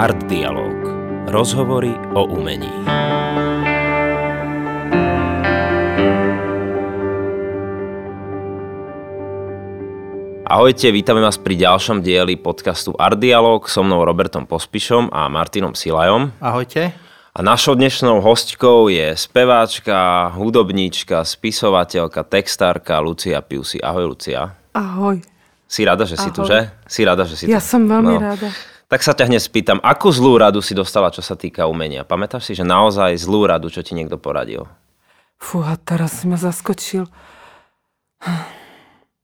Art Dialog. Rozhovory o umení. Ahojte, vítame vás pri ďalšom dieli podcastu Art Dialog so mnou Robertom Pospišom a Martinom Silajom. Ahojte. A našou dnešnou hostkou je speváčka, hudobníčka, spisovateľka, textárka Lucia Piusi. Ahoj, Lucia. Ahoj. Si rada, že si tu, že? Si rada, že si Ja tu. som veľmi No. rada. Tak sa ťa hneď spýtam, akú zlú radu si dostala, čo sa týka umenia? Pamätáš si, že naozaj zlú radu, čo ti niekto poradil? Fúha, teraz si ma zaskočil.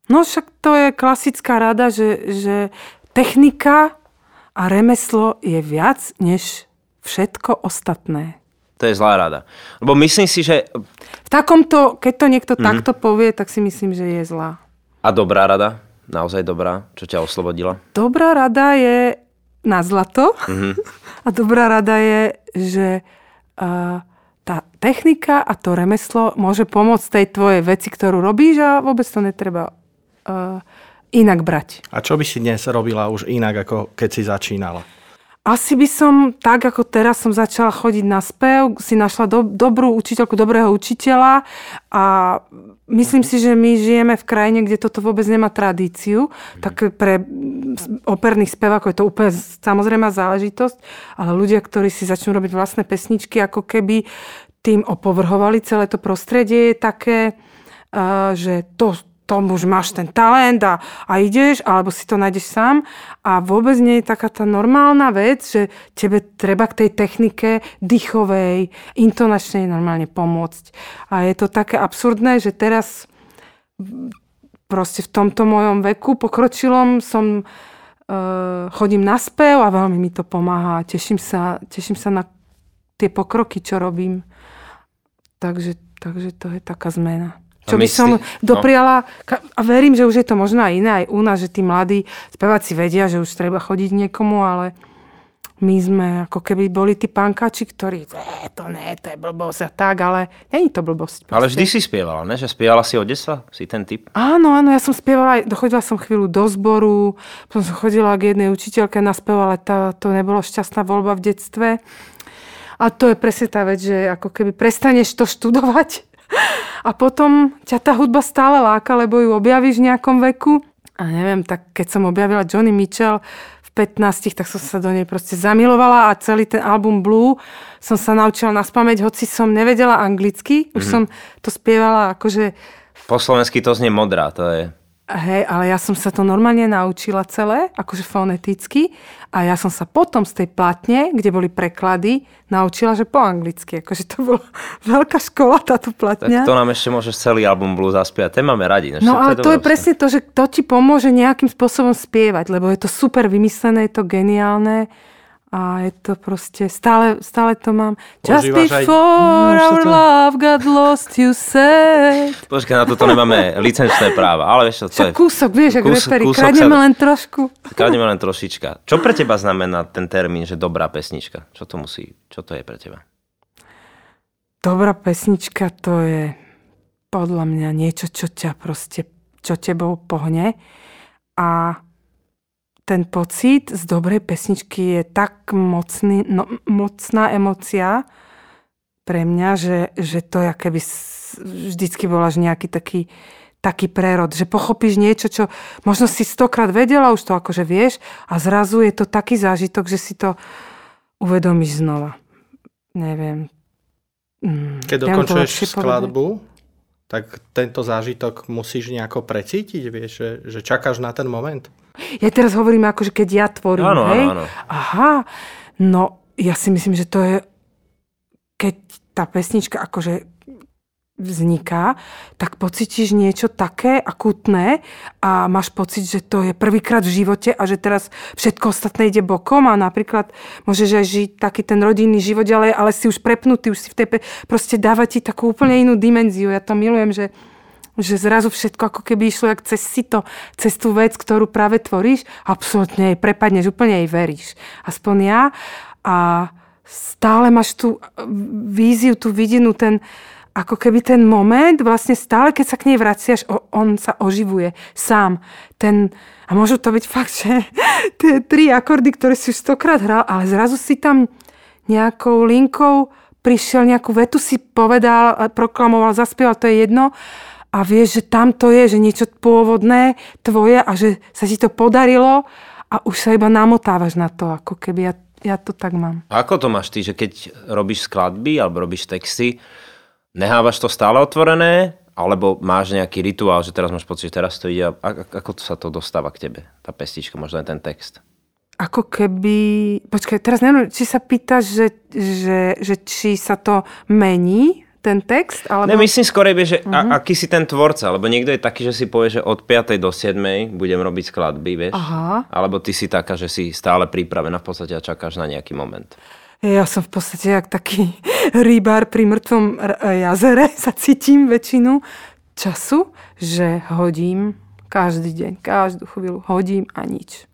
No však to je klasická rada, že, že technika a remeslo je viac než všetko ostatné. To je zlá rada. Lebo myslím si, že... V takomto, keď to niekto Mhm. mm-hmm. takto povie, tak si myslím, že je zlá. A dobrá rada? Naozaj dobrá? Čo ťa oslobodila? Dobrá rada je na zlato Mhm. a dobrá rada je, že uh, tá technika a to remeslo môže pomôcť tej tvojej veci, ktorú robíš a vôbec to netreba uh, inak brať. A čo by si dnes robila už inak, ako keď si začínala? Asi by som, tak ako teraz som začala chodiť na spev, si našla do, dobrú učiteľku, dobrého učiteľa a myslím si, že my žijeme v krajine, kde toto vôbec nemá tradíciu. Tak pre operných spevákov je to úplne samozrejmá záležitosť, ale ľudia, ktorí si začnú robiť vlastné pesničky, ako keby tým opovrhovali celé to prostredie, je také, uh, že to, to už máš ten talent a, a ideš, alebo si to nájdeš sám. A vôbec nie je taká tá normálna vec, že tebe treba k tej technike dýchovej, intonačnej normálne pomôcť. A je to také absurdné, že teraz proste v tomto mojom veku pokročilom som uh, chodím na spev a veľmi mi to pomáha. Teším sa, teším sa na tie pokroky, čo robím. Takže, takže to je taká zmena. Čo by som no. dopriala, ka- a verím, že už je to možno aj iné, aj u nás, že tí mladí speváci vedia, že už treba chodiť niekomu, ale my sme ako keby boli tí pankači, ktorí, e, to ne, to je blbosť a tak, ale není to blbosť. Ale proste. vždy si spievala, ne? Že spievala si od detstva? Si ten typ? Áno, áno, ja som spievala, dochodila som chvíľu do zboru, potom som chodila k jednej učiteľke na spev, ale tá, to nebolo šťastná voľba v detstve. A to je presne tá vec, že ako keby prestaneš to študovať a potom ťa tá hudba stále láka, lebo ju objavíš v nejakom veku. A neviem, tak keď som objavila Johnny Mitchell v 15, tak som sa do nej proste zamilovala a celý ten album Blue som sa naučila na spameť, hoci som nevedela anglicky. Už som to spievala akože Po slovensky to znie modrá, to je... Hej, ale ja som sa to normálne naučila celé, akože foneticky a ja som sa potom z tej platne, kde boli preklady, naučila, že po anglicky. Akože to bola veľká škola táto Tak platňa. to nám ešte môžeš celý album Blue zaspiať. Ten máme radi. No ale to je dobré. presne to, že to ti pomôže nejakým spôsobom spievať, lebo je to super vymyslené, je to geniálne a je to proste, stále, stále to mám. Just aj- before No, už our love got lost, you said. Počkaj, na toto nemáme licenčné práva, ale vieš čo, to je... Kúsok, vieš, jak Kús- reperi, kradneme sa- len trošku. Kladneme len trošička. Čo pre teba znamená ten termín, že dobrá pesnička? Čo to musí, čo to je pre teba? Dobrá pesnička to je podľa mňa niečo, čo ťa proste, čo tebou pohne. A ten pocit z dobrej pesničky je tak mocný, no, mocná emocia pre mňa, že, že to je keby vždycky bol až nejaký taký, taký prerod, že pochopíš niečo, čo možno si stokrát vedela, už to akože vieš a zrazu je to taký zážitok, že si to uvedomíš znova. Neviem. Mm, Keď dokončuješ skladbu, tak tento zážitok musíš nejako precítiť, vieš, že, že čakáš na ten moment. Ja teraz hovorím ako, že keď ja tvorím, Áno, áno, hej? áno. Aha, no ja si myslím, že to je, keď tá pesnička akože vzniká, tak pocítiš niečo také akutné a máš pocit, že to je prvýkrát v živote a že teraz všetko ostatné ide bokom a napríklad môžeš aj žiť taký ten rodinný život ďalej, ale si už prepnutý, už si v tej, pe- proste dáva ti takú úplne inú dimenziu. Ja to milujem, že že zrazu všetko ako keby išlo jak cez sito, cez tú vec, ktorú práve tvoríš, absolútne jej prepadneš, úplne jej veríš. Aspoň ja. A stále máš tú víziu, tú vidinu, ten, ako keby ten moment, vlastne stále, keď sa k nej vraciaš, on sa oživuje sám. Ten, a môžu to byť fakt, že tie tri akordy, ktoré si už stokrát hral, ale zrazu si tam nejakou linkou prišiel, nejakú vetu si povedal, proklamoval, zaspieval, to je jedno a vieš, že tam to je, že niečo pôvodné tvoje a že sa ti to podarilo a už sa iba namotávaš na to, ako keby ja, ja to tak mám. A ako to máš ty, že keď robíš skladby alebo robíš texty, Nehávaš to stále otvorené, alebo máš nejaký rituál, že teraz máš pocit, že teraz to ide, a ako sa to dostáva k tebe, tá pestička, možno aj ten text? Ako keby... Počkaj, teraz neviem, či sa pýtaš, že, že, že či sa to mení, ten text? Alebo... Ne, myslím skôr, že uh-huh. a, mhm. aký si ten tvorca, lebo niekto je taký, že si povie, že od 5. do 7. budem robiť skladby, vieš? Aha. Alebo ty si taká, že si stále pripravená v podstate a čakáš na nejaký moment. Ja som v podstate jak taký rybár pri mŕtvom jazere sa cítim väčšinu času, že hodím každý deň, každú chvíľu hodím a nič.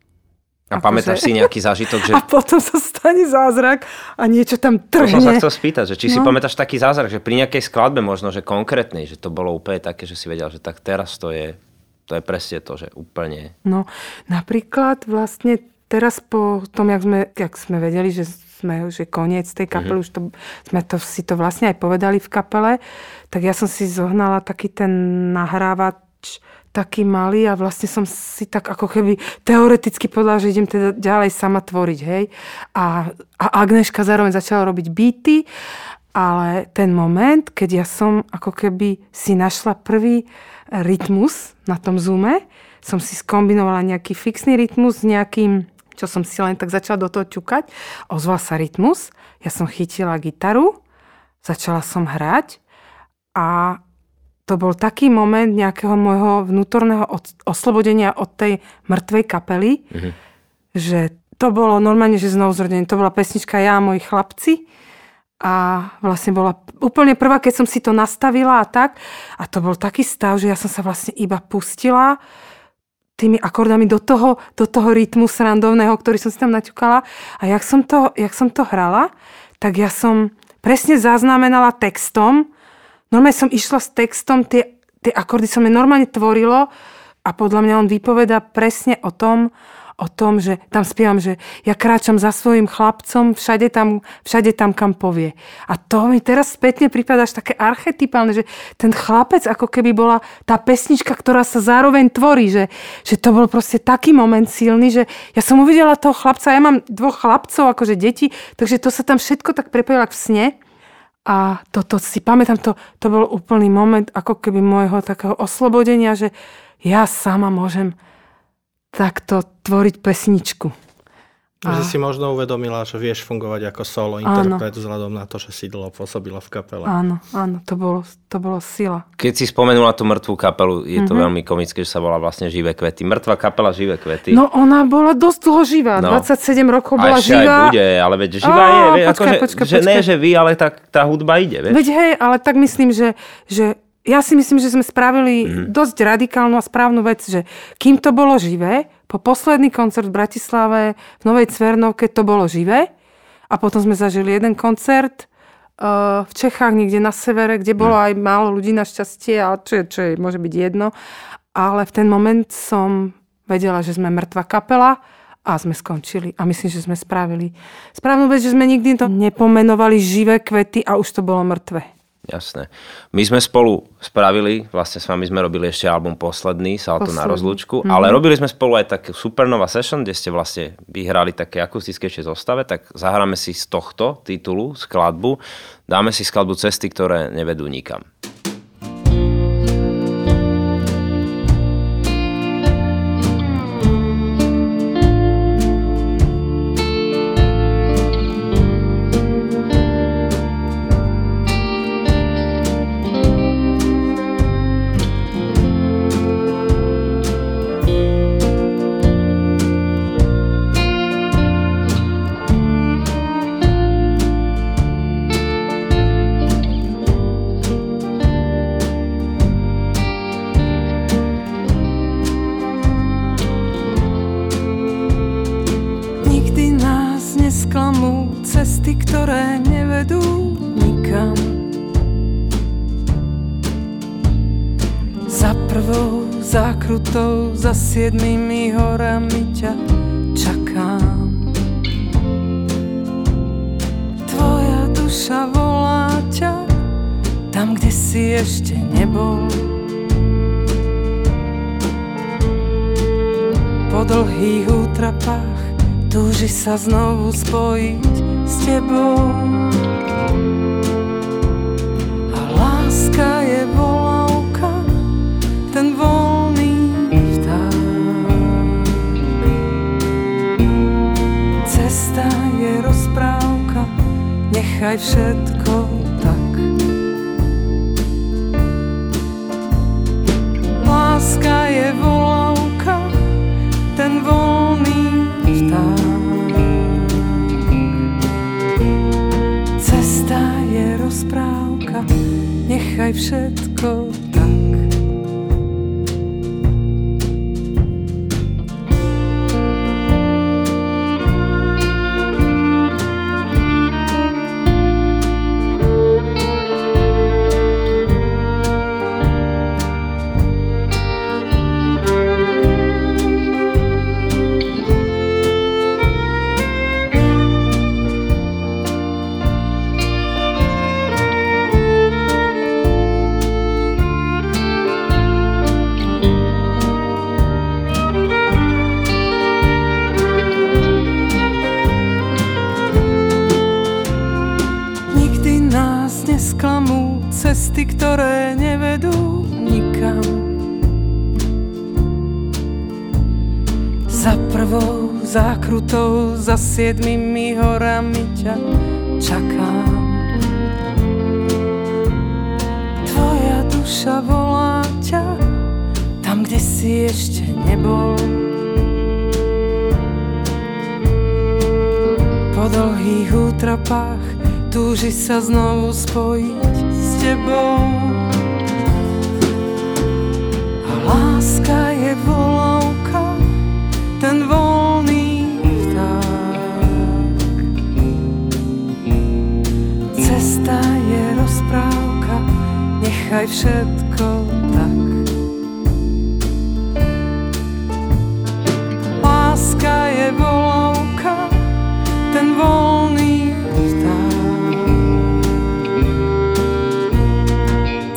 A ako pamätáš že... si nejaký zážitok, že... A potom sa stane zázrak a niečo tam trhne. To som sa chcel spýtať, že či no. si pamätáš taký zázrak, že pri nejakej skladbe možno, že konkrétnej, že to bolo úplne také, že si vedel, že tak teraz to je, to je presne to, že úplne... No, napríklad vlastne teraz po tom, jak sme, jak sme vedeli, že sme, že koniec tej kapely, mm-hmm. už to, sme to, si to vlastne aj povedali v kapele, tak ja som si zohnala taký ten nahrávač, taký malý a vlastne som si tak ako keby teoreticky povedala, že idem teda ďalej sama tvoriť, hej. A, a Agneška zároveň začala robiť beaty, ale ten moment, keď ja som ako keby si našla prvý rytmus na tom zoome, som si skombinovala nejaký fixný rytmus s nejakým čo som si len tak začala do toho ťukať. Ozval sa rytmus, ja som chytila gitaru, začala som hrať a to bol taký moment nejakého môjho vnútorného oslobodenia od tej mŕtvej kapely, mm-hmm. že to bolo normálne, že znovu zrodenie. To bola pesnička Ja a moji chlapci a vlastne bola úplne prvá, keď som si to nastavila a tak. A to bol taký stav, že ja som sa vlastne iba pustila tými akordami do toho, do toho rytmu srandovného, ktorý som si tam naťukala. A jak som to, jak som to hrala, tak ja som presne zaznamenala textom. Normálne som išla s textom, tie, tie akordy som mi normálne tvorilo a podľa mňa on vypoveda presne o tom, o tom, že tam spievam, že ja kráčam za svojim chlapcom všade tam, všade tam, kam povie. A to mi teraz spätne prípada až také archetypálne, že ten chlapec ako keby bola tá pesnička, ktorá sa zároveň tvorí, že, že to bol proste taký moment silný, že ja som uvidela toho chlapca, ja mám dvoch chlapcov, akože deti, takže to sa tam všetko tak prepojilo v sne. A toto si pamätám, to, to bol úplný moment ako keby môjho takého oslobodenia, že ja sama môžem takto tvoriť pesničku. A... Že si možno uvedomila, že vieš fungovať ako solo interpret áno. vzhľadom na to, že si dlho pôsobila v kapele. Áno, áno, to bolo, to bolo sila. Keď si spomenula tú mŕtvú kapelu, je to mm-hmm. veľmi komické, že sa volá vlastne Živé kvety. Mŕtva kapela Živé kvety. No ona bola dosť dlho živá, no. 27 rokov bola a živá. Aj bude, ale veď živá je. Veď, počkaj, ako, počkaj, že, počkaj. Ne, že vy, ale tá, tá hudba ide. Veď, veď hej, ale tak myslím, že, že ja si myslím, že sme spravili mm. dosť radikálnu a správnu vec, že kým to bolo živé, po posledný koncert v Bratislave v Novej Cvernovke to bolo živé a potom sme zažili jeden koncert uh, v Čechách, niekde na severe, kde bolo aj málo ľudí našťastie, ale čo je, čo je, môže byť jedno. Ale v ten moment som vedela, že sme mŕtva kapela a sme skončili. A myslím, že sme spravili správnu vec, že sme nikdy to nepomenovali živé kvety a už to bolo mŕtve. Jasné. My sme spolu spravili, vlastne s vami sme robili ešte album posledný, Salto Posledný. na rozlúčku, mm-hmm. ale robili sme spolu aj takú Supernova Session, kde ste vlastne vyhrali také akustickejšie zostave, tak zahráme si z tohto titulu skladbu, dáme si skladbu Cesty, ktoré nevedú nikam. Zákrutou za siedmými horami ťa čakám. Tvoja duša volá ťa tam, kde si ešte nebol. Po dlhých útrapách túži sa znovu spojiť s tebou. Nechaj všetko tak. Láska je volávka, ten voľný vták. rozprávka, nechaj všetko siedmými horami ťa čakám. Tvoja duša volá ťa tam, kde si ešte nebol. Po dlhých útrapách túži sa znovu spojiť s tebou. A láska je volavka, nechaj všetko tak. Láska je volavka, ten voľný vták.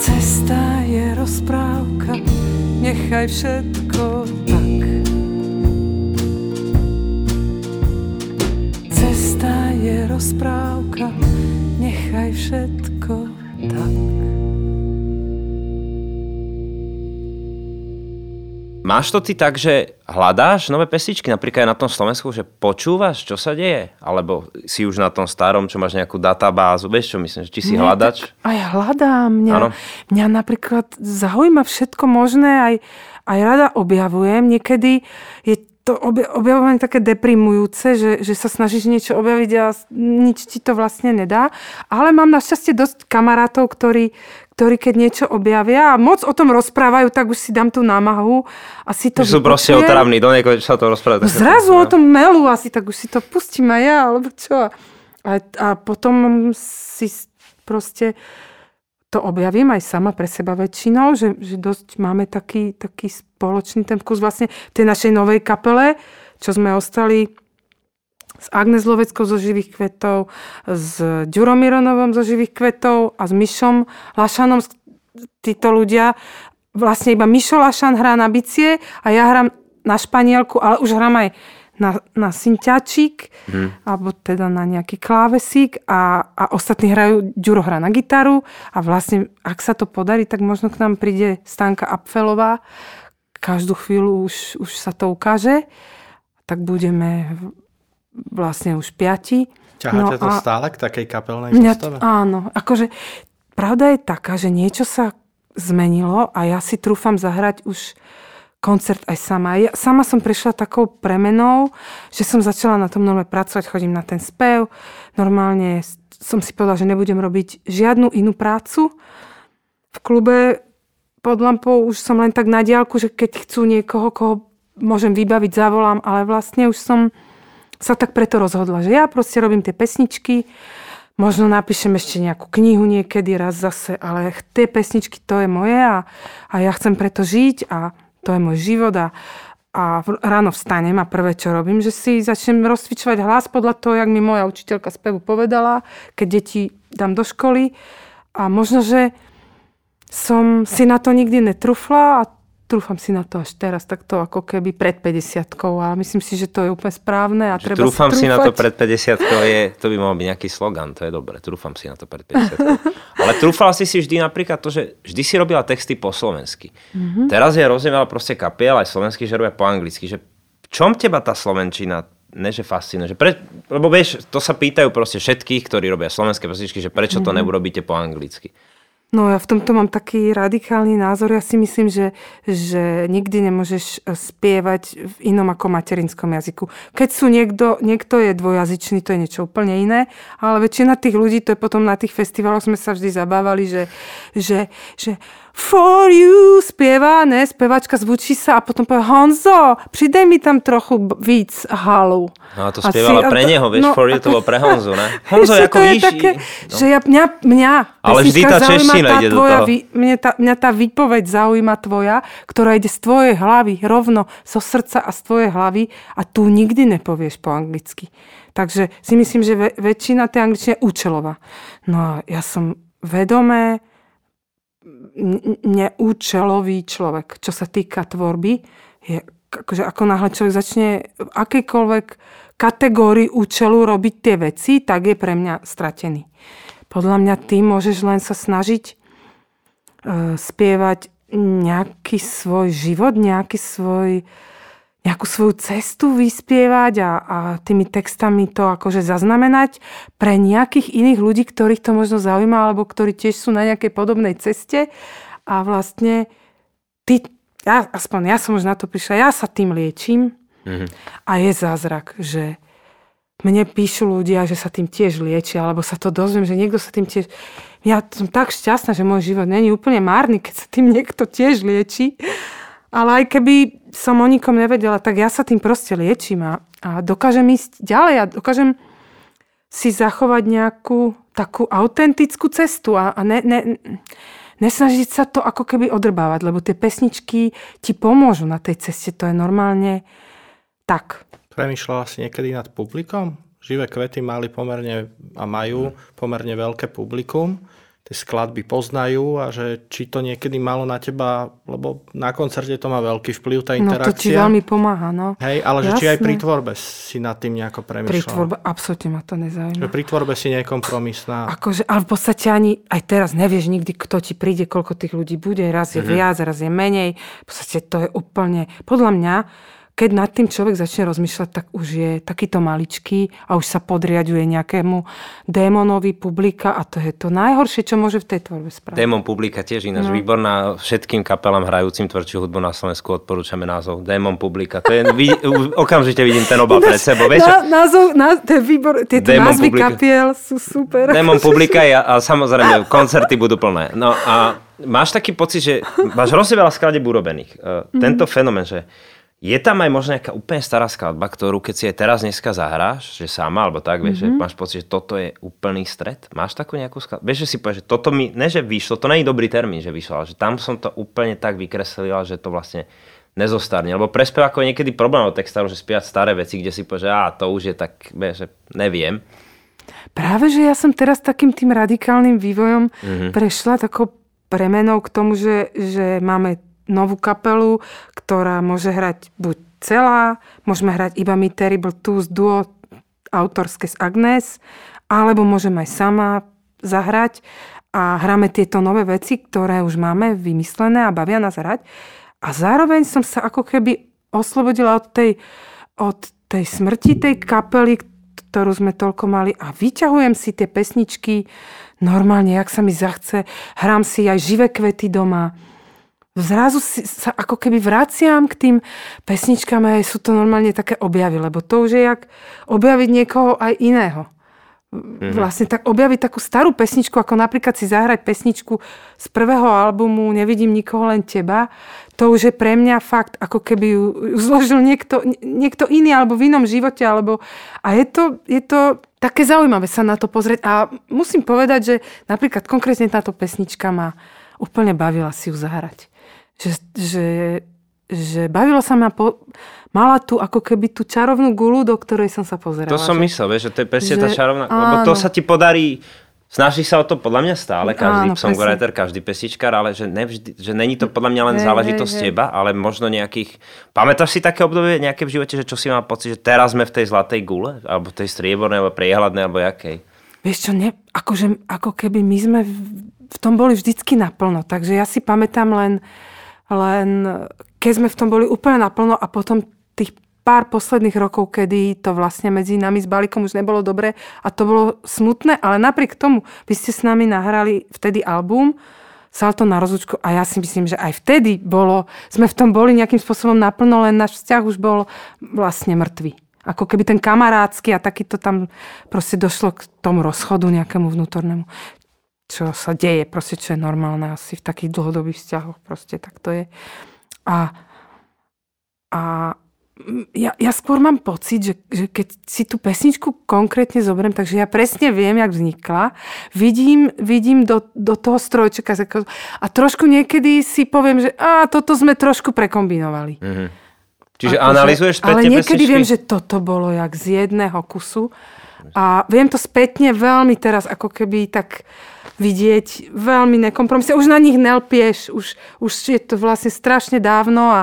Cesta je rozprávka, nechaj všetko tak. Cesta je rozprávka, Máš to ty tak, že hľadáš nové pesničky, napríklad aj na tom Slovensku, že počúvaš, čo sa deje? Alebo si už na tom starom, čo máš nejakú databázu, vieš čo myslím, že či si Nie, hľadač? Aj hľadám. Mňa, mňa napríklad zaujíma všetko možné, aj, aj rada objavujem. Niekedy je to objavovanie také deprimujúce, že, že sa snažíš niečo objaviť a nič ti to vlastne nedá. Ale mám našťastie dosť kamarátov, ktorí, ktorí keď niečo objavia a moc o tom rozprávajú, tak už si dám tú námahu a si to Že sú proste otravní, do niekoho sa to rozprávajú. Zrazu o tom melú asi, tak už si to pustím aj ja, alebo čo. A, a potom si proste to objavím aj sama pre seba väčšinou, že, že dosť máme taký, taký spoločný ten vkus vlastne v tej našej novej kapele, čo sme ostali s Agnes Loveckou zo živých kvetov, s Ďuromironovom zo živých kvetov a s Myšom Lašanom. Títo ľudia, vlastne iba Mišo Lašan hrá na bicie a ja hrám na španielku, ale už hrám aj na, na synťačík, hmm. alebo teda na nejaký klávesík a, a ostatní hrajú, Ďuro hrá na gitaru a vlastne, ak sa to podarí, tak možno k nám príde Stanka Apfelová. Každú chvíľu už, už sa to ukáže. Tak budeme vlastne už piati. Ťaháte no to stále k takej kapelnej mňa, zostave? Áno, akože pravda je taká, že niečo sa zmenilo a ja si trúfam zahrať už koncert aj sama. Ja sama som prešla takou premenou, že som začala na tom normálne pracovať, chodím na ten spev. Normálne som si povedala, že nebudem robiť žiadnu inú prácu. V klube pod lampou už som len tak na diálku, že keď chcú niekoho, koho môžem vybaviť, zavolám, ale vlastne už som sa tak preto rozhodla, že ja proste robím tie pesničky, Možno napíšem ešte nejakú knihu niekedy raz zase, ale tie pesničky to je moje a, a ja chcem preto žiť a to je môj život a, a ráno vstanem a prvé, čo robím, že si začnem rozcvičovať hlas podľa toho, jak mi moja učiteľka spevu povedala, keď deti dám do školy. A možno, že som si na to nikdy netrufla a trúfam si na to až teraz, tak to ako keby pred 50 a myslím si, že to je úplne správne a treba Trúfam si, si na to pred 50 je, to by mohol byť nejaký slogan, to je dobré, trúfam si na to pred 50 Ale trúfala si si vždy napríklad to, že vždy si robila texty po slovensky. Mm-hmm. Teraz je hrozne veľa proste kapiel aj slovenský, že robia po anglicky, že v čom teba tá slovenčina ne, že fascinuje. Že pre, lebo vieš, to sa pýtajú proste všetkých, ktorí robia slovenské pesničky, že prečo to mm-hmm. neurobíte po anglicky. No ja v tomto mám taký radikálny názor. Ja si myslím, že, že nikdy nemôžeš e, spievať v inom ako materinskom jazyku. Keď sú niekto, niekto je dvojazyčný, to je niečo úplne iné, ale väčšina tých ľudí, to je potom na tých festivaloch sme sa vždy zabávali, že, že, že for you spieva, ne, spevačka zvučí sa a potom povie Honzo, pridej mi tam trochu víc halu. No a to spievala Asi, pre neho, vieš, no, for you to bolo pre Honzu, ne? Honzo, ako víš... Také, no. že ja, mňa, mňa Ale vždy tá čeština ide do toho. Mňa tá, mňa tá výpoveď zaujíma tvoja, ktorá ide z tvojej hlavy, rovno zo srdca a z tvojej hlavy a tu nikdy nepovieš po anglicky. Takže si myslím, že väčšina tej angličtiny je účelová. No a ja som vedomé neúčelový človek, čo sa týka tvorby. Je, akože ako náhle človek začne v akejkoľvek kategórii účelu robiť tie veci, tak je pre mňa stratený. Podľa mňa ty môžeš len sa snažiť e, spievať nejaký svoj život, nejaký svoj nejakú svoju cestu vyspievať a, a tými textami to akože zaznamenať pre nejakých iných ľudí, ktorých to možno zaujíma, alebo ktorí tiež sú na nejakej podobnej ceste a vlastne ty, ja, aspoň ja som už na to prišla, ja sa tým liečím mm-hmm. a je zázrak, že mne píšu ľudia, že sa tým tiež liečia, alebo sa to dozviem, že niekto sa tým tiež... Ja som tak šťastná, že môj život není úplne márny, keď sa tým niekto tiež lieči. Ale aj keby som o nikom nevedela, tak ja sa tým proste liečím a, a dokážem ísť ďalej a dokážem si zachovať nejakú takú autentickú cestu a, a ne, ne, nesnažiť sa to ako keby odrbávať, lebo tie pesničky ti pomôžu na tej ceste, to je normálne tak. Premýšľala si niekedy nad publikom? Živé kvety mali pomerne a majú pomerne veľké publikum tie skladby poznajú a že či to niekedy malo na teba, lebo na koncerte to má veľký vplyv, tá interakcia. No to ti veľmi pomáha, no. Hej, ale Jasné. že či aj pri tvorbe si nad tým nejako premyšľal. Pri tvorbe absolútne ma to nezaujíma. Že pri tvorbe si nekompromisná. Akože, ale v podstate ani aj teraz nevieš nikdy, kto ti príde, koľko tých ľudí bude. Raz je mm-hmm. viac, raz je menej. V podstate to je úplne, podľa mňa, keď nad tým človek začne rozmýšľať, tak už je takýto maličký a už sa podriaduje nejakému démonovi publika a to je to najhoršie, čo môže v tej tvorbe spraviť. Démon publika tiež ináč no. výborná. Všetkým kapelám hrajúcim tvrdšiu hudbu na Slovensku odporúčame názov Démon publika. To je, vy, okamžite vidím ten obal pred sebou. Vieš? Na, názov, na, to je výbor, tieto Démon názvy publika. kapiel sú super. Démon publika a, a samozrejme koncerty budú plné. No a máš taký pocit, že máš hrozne veľa skladeb urobených. Mm-hmm. Tento fenomén, že je tam aj možno nejaká úplne stará skladba, ktorú keď si aj teraz dneska zahráš, že sama, alebo tak, vieš, mm-hmm. že mhm. máš pocit, že toto je úplný stred? Máš takú nejakú skladbu? Vieš, že si povieš, že toto mi, ne že vyšlo, to nie je dobrý termín, že vyšlo, ale že tam som to úplne tak vykreslila, že to vlastne nezostarne. Lebo pre spevákov je niekedy problém o textáru, že spiať staré veci, kde si povieš, že á, to už je tak, vieš, že neviem. Práve, že ja som teraz takým tým radikálnym vývojom mm-hmm. prešla takou premenou k tomu, že, že máme novú kapelu, ktorá môže hrať buď celá, môžeme hrať iba My Terrible Twos duo autorské z Agnes, alebo môžeme aj sama zahrať a hráme tieto nové veci, ktoré už máme vymyslené a bavia nás hrať. A zároveň som sa ako keby oslobodila od tej, od tej smrti tej kapely, ktorú sme toľko mali a vyťahujem si tie pesničky normálne, jak sa mi zachce. Hrám si aj živé kvety doma zrazu si, sa ako keby vraciam k tým pesničkám a sú to normálne také objavy, lebo to už je jak objaviť niekoho aj iného. Mm-hmm. Vlastne tak objaviť takú starú pesničku, ako napríklad si zahrať pesničku z prvého albumu Nevidím nikoho, len teba. To už je pre mňa fakt, ako keby ju, ju zložil niekto, niekto iný alebo v inom živote. Alebo, a je to, je to také zaujímavé sa na to pozrieť. A musím povedať, že napríklad konkrétne táto pesnička ma úplne bavila si ju zahrať. Že, že, že bavilo sa ma, po, mala tu ako keby tú čarovnú gulu, do ktorej som sa pozerala. To som že, myslel, vieš, že to je presne tá čarovná, lebo to áno. sa ti podarí Snaží sa o to podľa mňa stále každý Áno, songwriter, každý pesničkár, ale že, nevždy, že není to podľa mňa len Hej, záležitosť hej. teba, ale možno nejakých... Pamätáš si také obdobie nejaké v živote, že čo si mal pocit, že teraz sme v tej zlatej gule? Alebo tej striebornej, alebo priehľadnej, alebo jakej? Vieš čo, ne, akože, ako keby my sme v, v tom boli vždycky naplno. Takže ja si pamätám len, len keď sme v tom boli úplne naplno a potom tých pár posledných rokov, kedy to vlastne medzi nami s Balikom už nebolo dobre a to bolo smutné, ale napriek tomu vy ste s nami nahrali vtedy album Salto na rozlučku a ja si myslím, že aj vtedy bolo, sme v tom boli nejakým spôsobom naplno, len náš vzťah už bol vlastne mŕtvý. Ako keby ten kamarádsky a takýto tam proste došlo k tomu rozchodu nejakému vnútornému čo sa deje, proste čo je normálne asi v takých dlhodobých vzťahoch, proste tak to je. A, a ja, ja skôr mám pocit, že, že keď si tú pesničku konkrétne zoberiem, takže ja presne viem, jak vznikla, vidím, vidím do, do toho strojčeka a trošku niekedy si poviem, že a toto sme trošku prekombinovali. Čiže Akože- analýzuješ spätne Ale niekedy pesničky? viem, že toto bolo jak z jedného kusu. A viem to spätne veľmi teraz ako keby tak vidieť veľmi nekompromisne. Už na nich nelpieš, už, už je to vlastne strašne dávno a,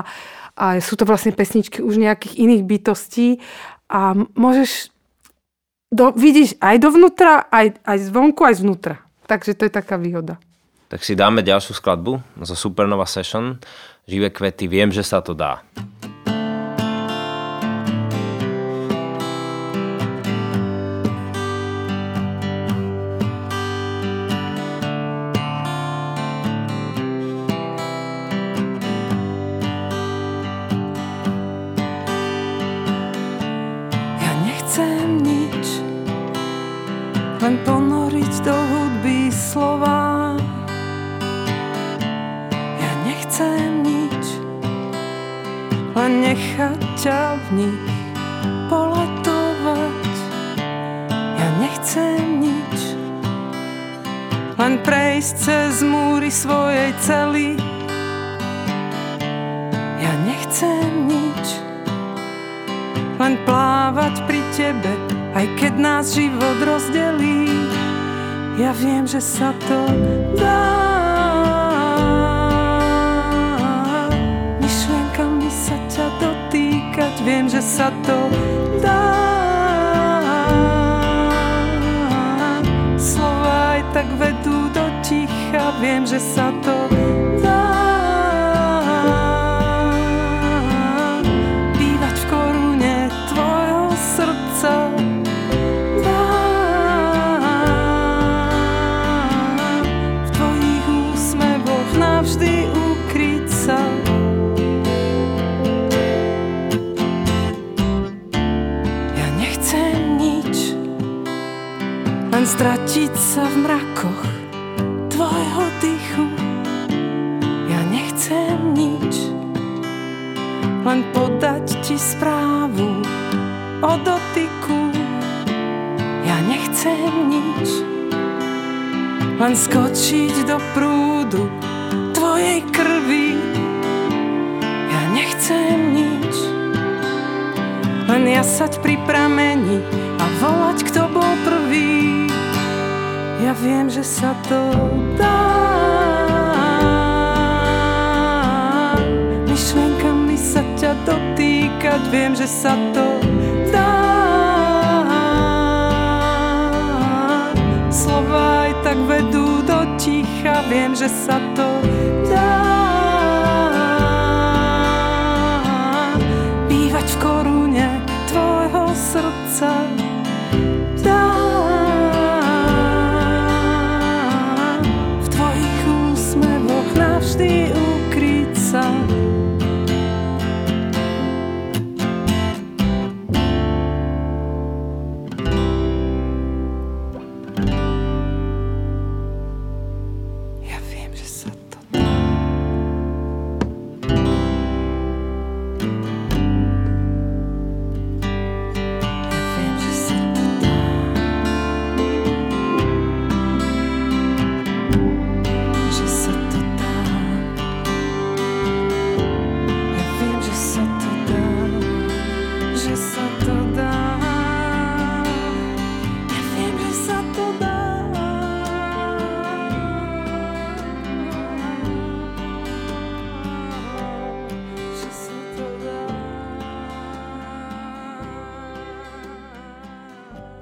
a sú to vlastne pesničky už nejakých iných bytostí a môžeš do, vidíš aj dovnútra, aj, aj zvonku, aj zvnútra. Takže to je taká výhoda. Tak si dáme ďalšiu skladbu zo Supernova Session. Živé kvety, viem, že sa to dá. Tak vedú do ticha, viem, že sa to dá. Bývať v korune tvojho srdca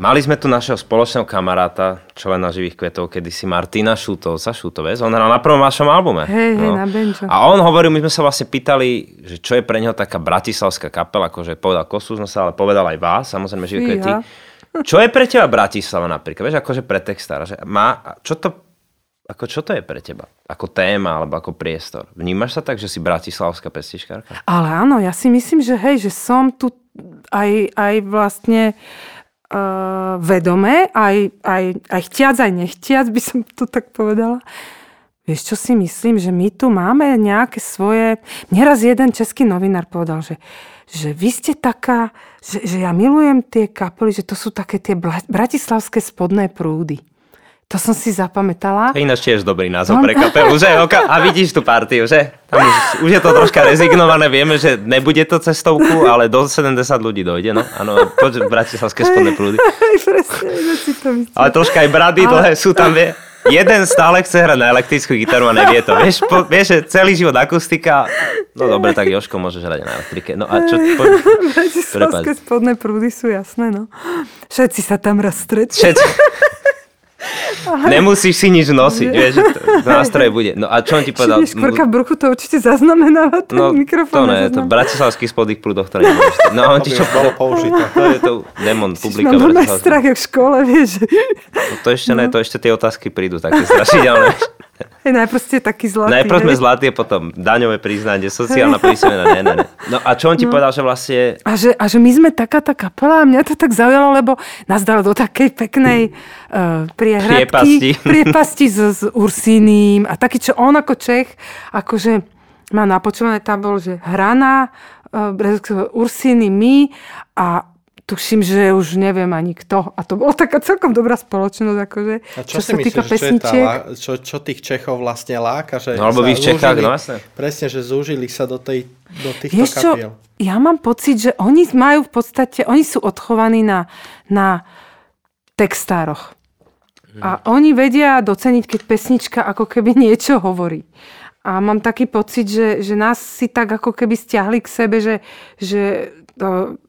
Mali sme tu našeho spoločného kamaráta, člena živých kvetov, kedysi Martina Šutovca, Šutovec. On hral na prvom vašom albume. Hej, hej, na benčo. A on hovoril, my sme sa vlastne pýtali, že čo je pre neho taká bratislavská kapela, akože povedal Kosúznos, ale povedal aj vás, samozrejme živé kvety. Čo je pre teba Bratislava napríklad? Vieš, akože pre textára, že má, čo to, ako čo to je pre teba? Ako téma alebo ako priestor? Vnímaš sa tak, že si bratislavská pesničkárka? Ale áno, ja si myslím, že hej, že som tu aj, aj vlastne uh, vedomé, aj, aj, aj chtiac, aj nechtiac, by som to tak povedala. Vieš, čo si myslím, že my tu máme nejaké svoje... Mne raz jeden český novinár povedal, že, že vy ste taká, že, že ja milujem tie kapely, že to sú také tie bratislavské spodné prúdy. To som si zapamätala. Ináč tiež dobrý názov pre kapelu, že? A vidíš tú partiu, že? Tam už, už je to troška rezignované, vieme, že nebude to cestovku, ale do 70 ľudí dojde, no. Áno, poď bratislavské spodné prúdy. Aj presne, že si to myslím. Ale troška aj brady Ale- dlhé sú tam, vie. Jeden stále chce hrať na elektrickú gitaru a nevie to. Vieš, po, vieš že celý život akustika. No dobre, tak Joško môžeš hrať na elektrike. No a čo? Po, Bratislavské spodné prúdy sú jasné, no. Všetci sa tam raz stretnú. všetci. Nemusíš si nič nosiť, vieš, že nástroje bude. No a čo on ti povedal? Čiže škvrka v bruchu to určite zaznamenáva ten No, mikrofón. to ne, to bratislavských spodných prúdoch, ktoré nebudeš. No a on To ti čo bolo použité. To je to demon publika. Bratislavských. strach, jak v škole, vieš. No, to ešte ne, to ešte tie otázky prídu také strašidelné. Najprv ste taký zlatý. Najprv sme zlatí, a potom daňové priznanie, sociálna prísmena, ne, ne, ne. No a čo on ti povedal, že vlastne A že, a že my sme taká tá kapela a mňa to tak zaujalo, lebo nás dal do takej peknej uh, priehradky. Priepasti. Priepasti s, s Ursíným a taký, čo on ako Čech, akože má napočúvané tam bol, že Hrana, uh, Ursíny, my a tuším, že už neviem ani kto. A to bola taká celkom dobrá spoločnosť, akože, A čo, sa si myslíš, týka že čo, tá, pesničiek. čo, čo tých Čechov vlastne láka? Že No, lebo sa vy v Čechách, zúžili- no jasné. Presne, že zúžili sa do, tej, do týchto Vieš čo, kapiel. ja mám pocit, že oni majú v podstate, oni sú odchovaní na, na textároch. A oni vedia doceniť, keď pesnička ako keby niečo hovorí. A mám taký pocit, že, že nás si tak ako keby stiahli k sebe, že, že to,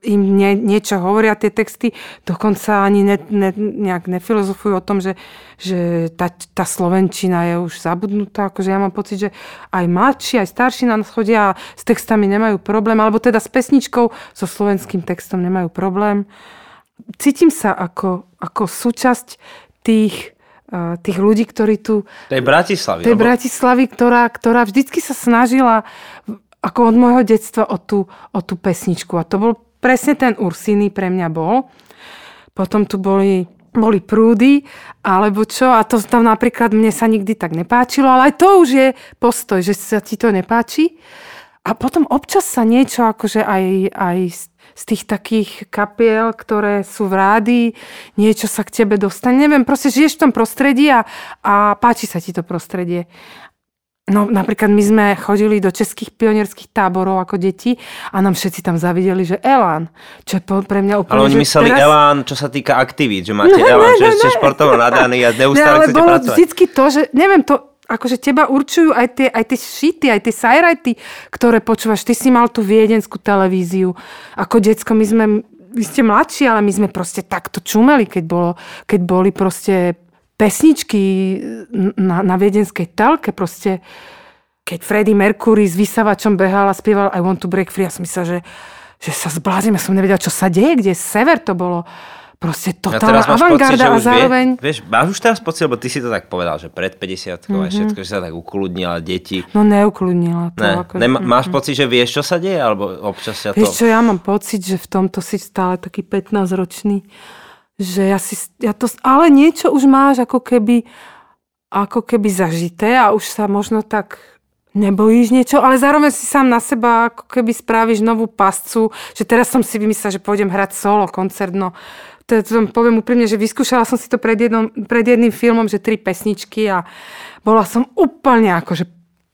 im nie, niečo hovoria tie texty, dokonca ani ne, ne, nejak nefilozofujú o tom, že, že tá, tá Slovenčina je už zabudnutá. Akože ja mám pocit, že aj mladší, aj starší na nás chodia a s textami nemajú problém, alebo teda s pesničkou, so slovenským textom nemajú problém. Cítim sa ako, ako súčasť tých, eh, tých ľudí, ktorí tu tej Bratislavy. tej lebo- Bratislavy, ktorá, ktorá vždycky sa snažila ako od môjho detstva o tú, o tú pesničku. A to bol presne ten Ursíny pre mňa bol. Potom tu boli, boli prúdy, alebo čo. A to tam napríklad mne sa nikdy tak nepáčilo, ale aj to už je postoj, že sa ti to nepáči. A potom občas sa niečo akože aj, aj z, tých takých kapiel, ktoré sú v rádi, niečo sa k tebe dostane. Neviem, proste žiješ v tom prostredí a, a páči sa ti to prostredie. No napríklad my sme chodili do českých pionierských táborov ako deti a nám všetci tam zavideli, že Elán, čo je pre mňa úplne... Ale oni mysleli teraz- elán, čo sa týka aktivít, že máte Ne, elán, ne, že ne, ste ne. športovo nadaní a Ne, neustále ale chcete bolo pracovať. vždycky to, že neviem, to akože teba určujú aj tie, aj tie šity, aj tie sajrajty, ktoré počúvaš. Ty si mal tú viedenskú televíziu. Ako decko, my sme, vy ste mladší, ale my sme proste takto čumeli, keď, bolo, keď boli proste pesničky na, na viedenskej telke, proste keď Freddie Mercury s vysavačom behal a spieval I want to break free, ja som myslela, že, že sa zblázim, ja som nevedela, čo sa deje, kde je sever, to bolo proste totálna pocit, avantgarda a zároveň... vie, vieš, máš už teraz pocit, lebo ty si to tak povedal, že pred 50 Mhm. a všetko, že sa tak ukludnila deti. No neukludnila to. Ne, akože, nema, mm, máš mm. pocit, že vieš, čo sa deje, alebo občas ťa to... Vieš čo, ja mám pocit, že v tomto si stále taký 15-ročný, že ja si, ja to, ale niečo už máš ako keby, ako keby zažité a už sa možno tak nebojíš niečo, ale zároveň si sám na seba ako keby spravíš novú pascu, že teraz som si vymyslela, že pôjdem hrať solo, koncert, no to, vám poviem úprimne, že vyskúšala som si to pred, jednom, pred jedným filmom, že tri pesničky a bola som úplne akože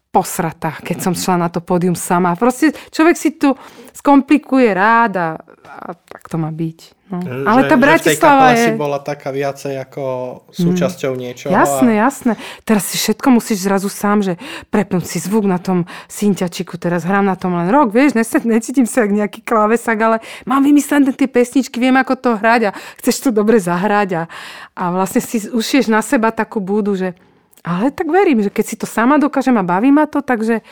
posrata, keď som šla na to pódium sama. Proste človek si tu skomplikuje rád a a tak to má byť. No. Že, Ale tá Bratislava že v tej je... si bola taká viacej ako súčasťou mm. niečoho. Jasné, a... jasné. Teraz si všetko musíš zrazu sám, že prepnúť si zvuk na tom synťačiku, teraz hrám na tom len rok, vieš, necítim sa jak nejaký klávesak, ale mám vymyslené tie pesničky, viem ako to hrať a chceš to dobre zahrať a, a vlastne si ušieš na seba takú búdu, že ale tak verím, že keď si to sama dokážem a baví ma to, takže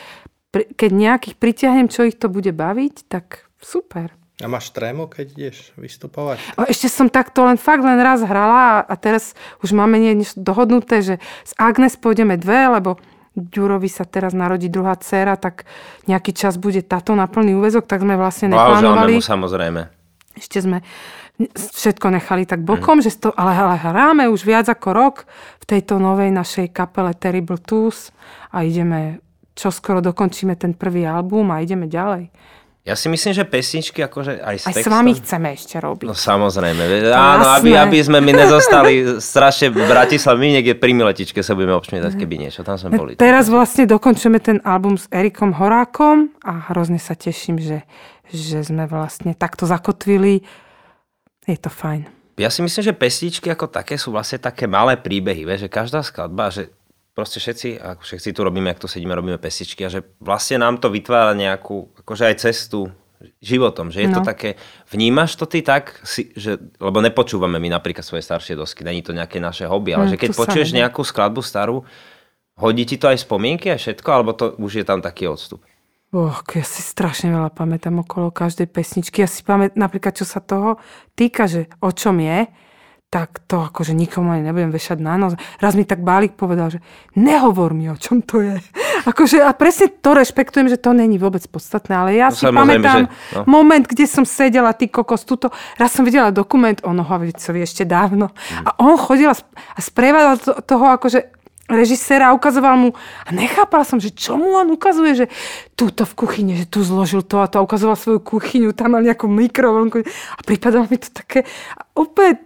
keď nejakých pritiahnem, čo ich to bude baviť, tak super. A máš trému, keď ideš vystupovať? A ešte som takto len fakt len raz hrala a teraz už máme nie, dohodnuté, že z Agnes pôjdeme dve, lebo Ďurovi sa teraz narodí druhá dcéra, tak nejaký čas bude táto na plný úvezok, tak sme vlastne neplánovali. mu samozrejme. Ešte sme všetko nechali tak bokom, mm. že to, ale, ale hráme už viac ako rok v tejto novej našej kapele Terrible Tools a ideme, čo skoro dokončíme ten prvý album a ideme ďalej. Ja si myslím, že pesničky akože aj s Aj textom... s vami chceme ešte robiť. No samozrejme. Áno, aby, aby sme my nezostali strašne v Bratislave. My niekde pri Miletičke sa budeme obšmietať, keby niečo. Tam sme boli. Teraz vlastne dokončíme ten album s Erikom Horákom a hrozne sa teším, že, že sme vlastne takto zakotvili. Je to fajn. Ja si myslím, že pesničky ako také sú vlastne také malé príbehy. Vieš, že každá skladba, že proste všetci, ako všetci tu robíme, ak tu sedíme, robíme pesičky a že vlastne nám to vytvára nejakú, akože aj cestu životom, že je no. to také, vnímaš to ty tak, si, že, lebo nepočúvame my napríklad svoje staršie dosky, není to nejaké naše hobby, ale mm, že keď počuješ nejakú skladbu starú, hodí ti to aj spomienky a všetko, alebo to už je tam taký odstup? Oh, ja si strašne veľa pamätám okolo každej pesničky. Ja si pamätám napríklad, čo sa toho týka, že o čom je, tak to akože nikomu ani nebudem vešať na nos. Raz mi tak Bálik povedal, že nehovor mi, o čom to je. Akože, a presne to rešpektujem, že to není vôbec podstatné, ale ja no, si pamätám že, no. moment, kde som sedela, ty kokos, tuto, raz som videla dokument o Nohavicovi ešte dávno mm. a on chodil a sprevádal to, toho akože režiséra a ukazoval mu a nechápala som, že čo mu on ukazuje, že túto v kuchyni, že tu zložil to a to a ukazoval svoju kuchyňu, tam mal nejakú mikrovlnku a pripadalo mi to také úplne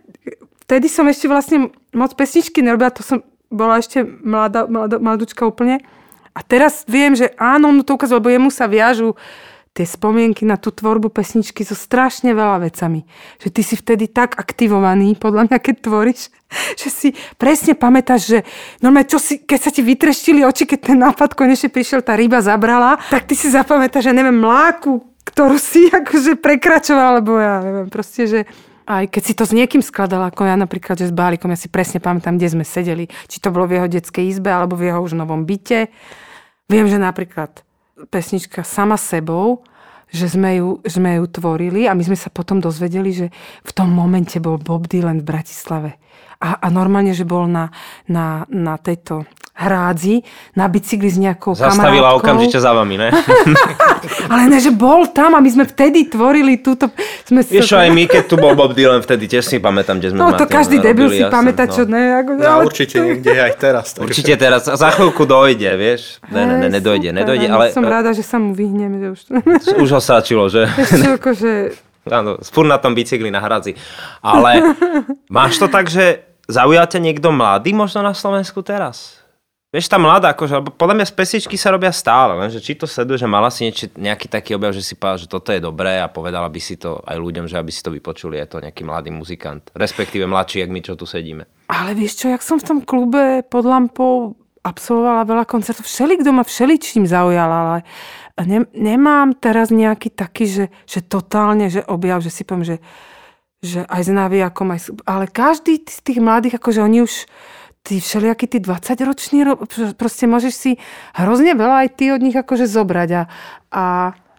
vtedy som ešte vlastne moc pesničky nerobila, to som bola ešte mladá, mladá, mladúčka úplne. A teraz viem, že áno, on to ukazoval, lebo jemu sa viažu tie spomienky na tú tvorbu pesničky so strašne veľa vecami. Že ty si vtedy tak aktivovaný, podľa mňa, keď tvoríš, že si presne pamätáš, že normálne, čo si, keď sa ti vytreštili oči, keď ten nápad konečne prišiel, tá ryba zabrala, tak ty si zapamätáš, že neviem, mláku, ktorú si akože prekračoval, alebo ja neviem, proste, že aj keď si to s niekým skladala, ako ja napríklad, že s Bálikom, ja si presne pamätám, kde sme sedeli, či to bolo v jeho detskej izbe, alebo v jeho už novom byte. Viem, že napríklad pesnička sama sebou, že sme ju, sme ju tvorili a my sme sa potom dozvedeli, že v tom momente bol Bob Dylan v Bratislave. A, a normálne, že bol na, na, na tejto hrádzi na bicykli s nejakou Zastavila kamarátkou. okamžite za vami, ne? Ale ne, že bol tam a my sme vtedy tvorili túto... Sme Vieš čo, aj my, keď tu bol Bob Dylan, vtedy tiež si pamätám, kde sme No to každý debil si pamätá, no. čo ne. Ako, no, určite to... niekde aj teraz. Takže... Určite teraz. Za chvíľku dojde, vieš. Ne, ne, ne, nedojde, nedojde. Ale... Som rada, že sa mu vyhnem. Že už... už ho sáčilo, že? Ešte akože... Áno, spúr na tom bicykli na hradzi. Ale máš to tak, že zaujal ťa niekto mladý možno na Slovensku teraz? Vieš, tá mladá, akože, podľa mňa z pesičky sa robia stále, lenže či to sleduje, že mala si nieči, nejaký taký objav, že si povedal, že toto je dobré a povedala by si to aj ľuďom, že aby si to vypočuli, je to nejaký mladý muzikant, respektíve mladší, jak my, čo tu sedíme. Ale vieš čo, jak som v tom klube pod lampou absolvovala veľa koncertov, všeli, kto ma všeličím zaujal, ale ne, nemám teraz nejaký taký, že, že totálne, že objav, že si poviem, že, že aj s navijakom, aj, ale každý z tých mladých, akože oni už tí všelijakí tí 20 roční, proste môžeš si hrozne veľa aj ty od nich akože zobrať a, a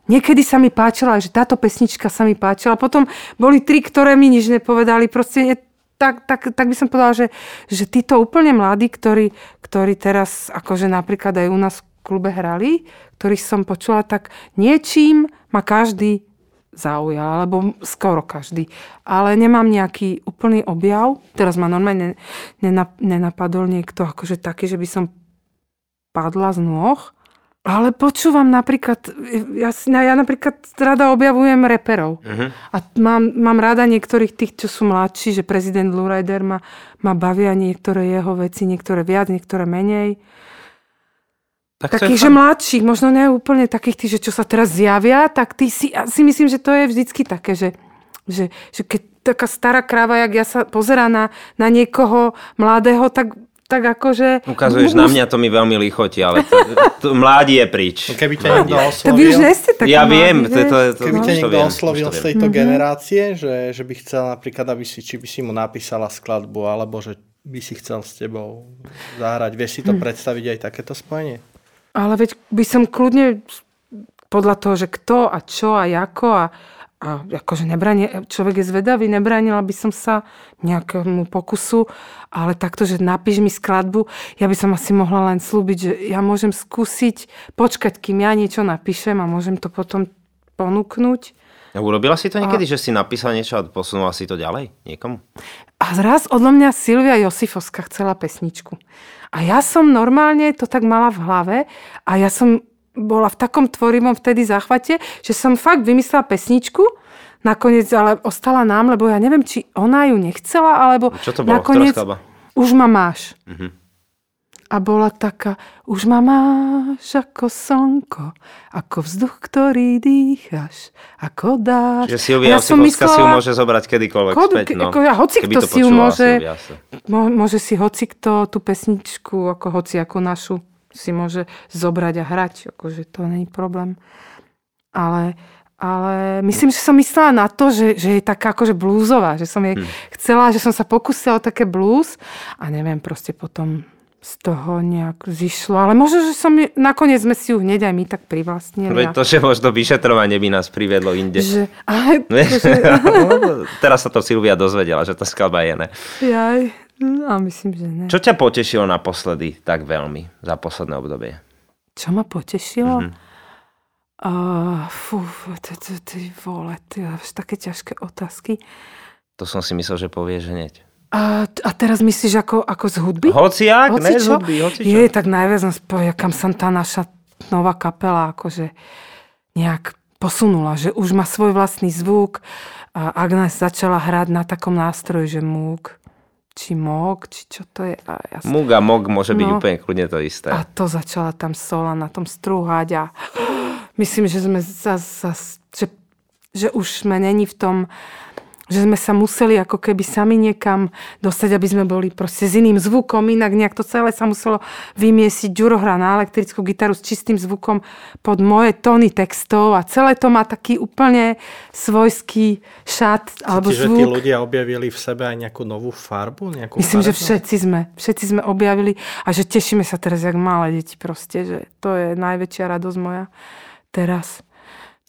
niekedy sa mi páčila, že táto pesnička sa mi páčila. Potom boli tri, ktoré mi nič nepovedali. Proste je, tak, tak, tak by som povedala, že, že títo úplne mladí, ktorí, ktorí teraz akože napríklad aj u nás v klube hrali, ktorých som počula, tak niečím ma každý zaujal, alebo skoro každý. Ale nemám nejaký úplný objav. Teraz ma normálne nenapadol niekto akože taký, že by som padla z nôh. Ale počúvam napríklad, ja, ja napríklad rada objavujem reperov. Uh-huh. A mám, mám rada niektorých tých, čo sú mladší, že prezident Lurider ma, ma bavia niektoré jeho veci, niektoré viac, niektoré menej. Tak takých, že mladších, možno ne úplne takých tých, že čo sa teraz zjavia, tak ty si, si myslím, že to je vždycky také, že Že, že keď taká stará kráva, jak ja sa pozerá na, na niekoho mladého, tak tak akože... Ukazuješ na mňa, to mi veľmi lichotí, ale to, to, mládi je prič. Keby ťa niekto oslovil... To vy už nie ste taký Ja mladý, viem, to, to, to, Keby ťa to niekto oslovil z tejto generácie, že, že by chcel napríklad, aby si, či by si mu napísala skladbu, alebo že by si chcel s tebou zahrať. Vieš si to predstaviť aj takéto spojenie? Ale veď by som kľudne podľa toho, že kto a čo a ako a, a akože nebranie, človek je zvedavý, nebránila by som sa nejakému pokusu, ale takto, že napíš mi skladbu, ja by som asi mohla len slúbiť, že ja môžem skúsiť počkať, kým ja niečo napíšem a môžem to potom ponúknuť. A Urobila si to niekedy, že si napísala niečo a posunula si to ďalej niekomu? A raz odo mňa Silvia Josifovská chcela pesničku. A ja som normálne to tak mala v hlave a ja som bola v takom tvorivom vtedy záchvate, že som fakt vymyslela pesničku, nakoniec ale ostala nám, lebo ja neviem, či ona ju nechcela, alebo Čo to bolo? nakoniec už ma máš. Mhm. A bola taká, už ma máš ako slnko, ako vzduch, ktorý dýchaš, ako dáš. Čiže Silvia ja Josifovská si ju myslela- môže zobrať kedykoľvek Kod- späť. No. ako ja, hoci Keby kto to si ju môže- môže si hoci kto tú pesničku, ako hoci ako našu, si môže zobrať a hrať, akože to není problém. Ale, ale myslím, že som myslela na to, že, že je taká akože blúzová, že som jej Hm. chcela, že som sa pokúsila o také blues a neviem, proste potom z toho nejak zišlo. Ale možno, že som, nakoniec sme si ju hneď aj my tak privlastnili. Veď to, že možno vyšetrovanie by nás priviedlo inde. že, ale, že, No, Teraz sa to Silvia dozvedela, že tá skladba je ne. jaj, a myslím, že ne. Čo ťa potešilo naposledy tak veľmi za posledné obdobie? Čo ma potešilo? Mhm. Mm-hmm. Uh, fú, ty, ty, ty vole, ty také ťažké otázky. To som si myslel, že povieš hneď. A, a teraz myslíš ako, ako z hudby? Hociak, ne z Hocičo? hudby, hocičo. Je, tak najviac nám spoja, kam sa tá naša nová kapela akože nejak posunula, že už má svoj vlastný zvuk a Agnes začala hrať na takom nástroji, že múk, či mok, či čo to je. A ja som Mug a mog môže byť No. úplne kľudne to isté. A to začala tam sola na tom strúhať a myslím, že sme zas, zas, že, že už sme není v tom, že sme sa museli ako keby sami niekam dostať, aby sme boli proste s iným zvukom, inak nejak to celé sa muselo vymiesiť. Ďuro hrá na elektrickú gitaru s čistým zvukom pod moje tóny textov a celé to má taký úplne svojský šat alebo Čiže tí zvuk. ľudia objavili v sebe aj nejakú novú farbu? Nejakú Myslím, že farebnú? všetci sme, všetci sme objavili a že tešíme sa teraz jak malé deti proste, že to je najväčšia radosť moja teraz.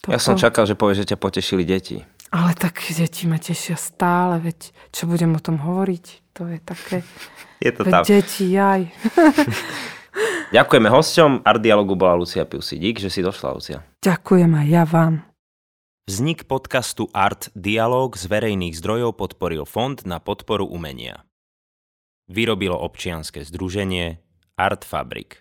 Ja som čakal, že povieš, že ťa potešili deti. Ale tak deti ma tešia stále, veď čo budem o tom hovoriť? To je také... Je to veď tam. deti, jaj. Ďakujeme hosťom. Art Dialogu bola Lucia Piusi. Dík, že si došla, Lucia. Ďakujem aj ja vám. Vznik podcastu Art Dialog z verejných zdrojov podporil Fond na podporu umenia. Vyrobilo občianske združenie Art Fabrik.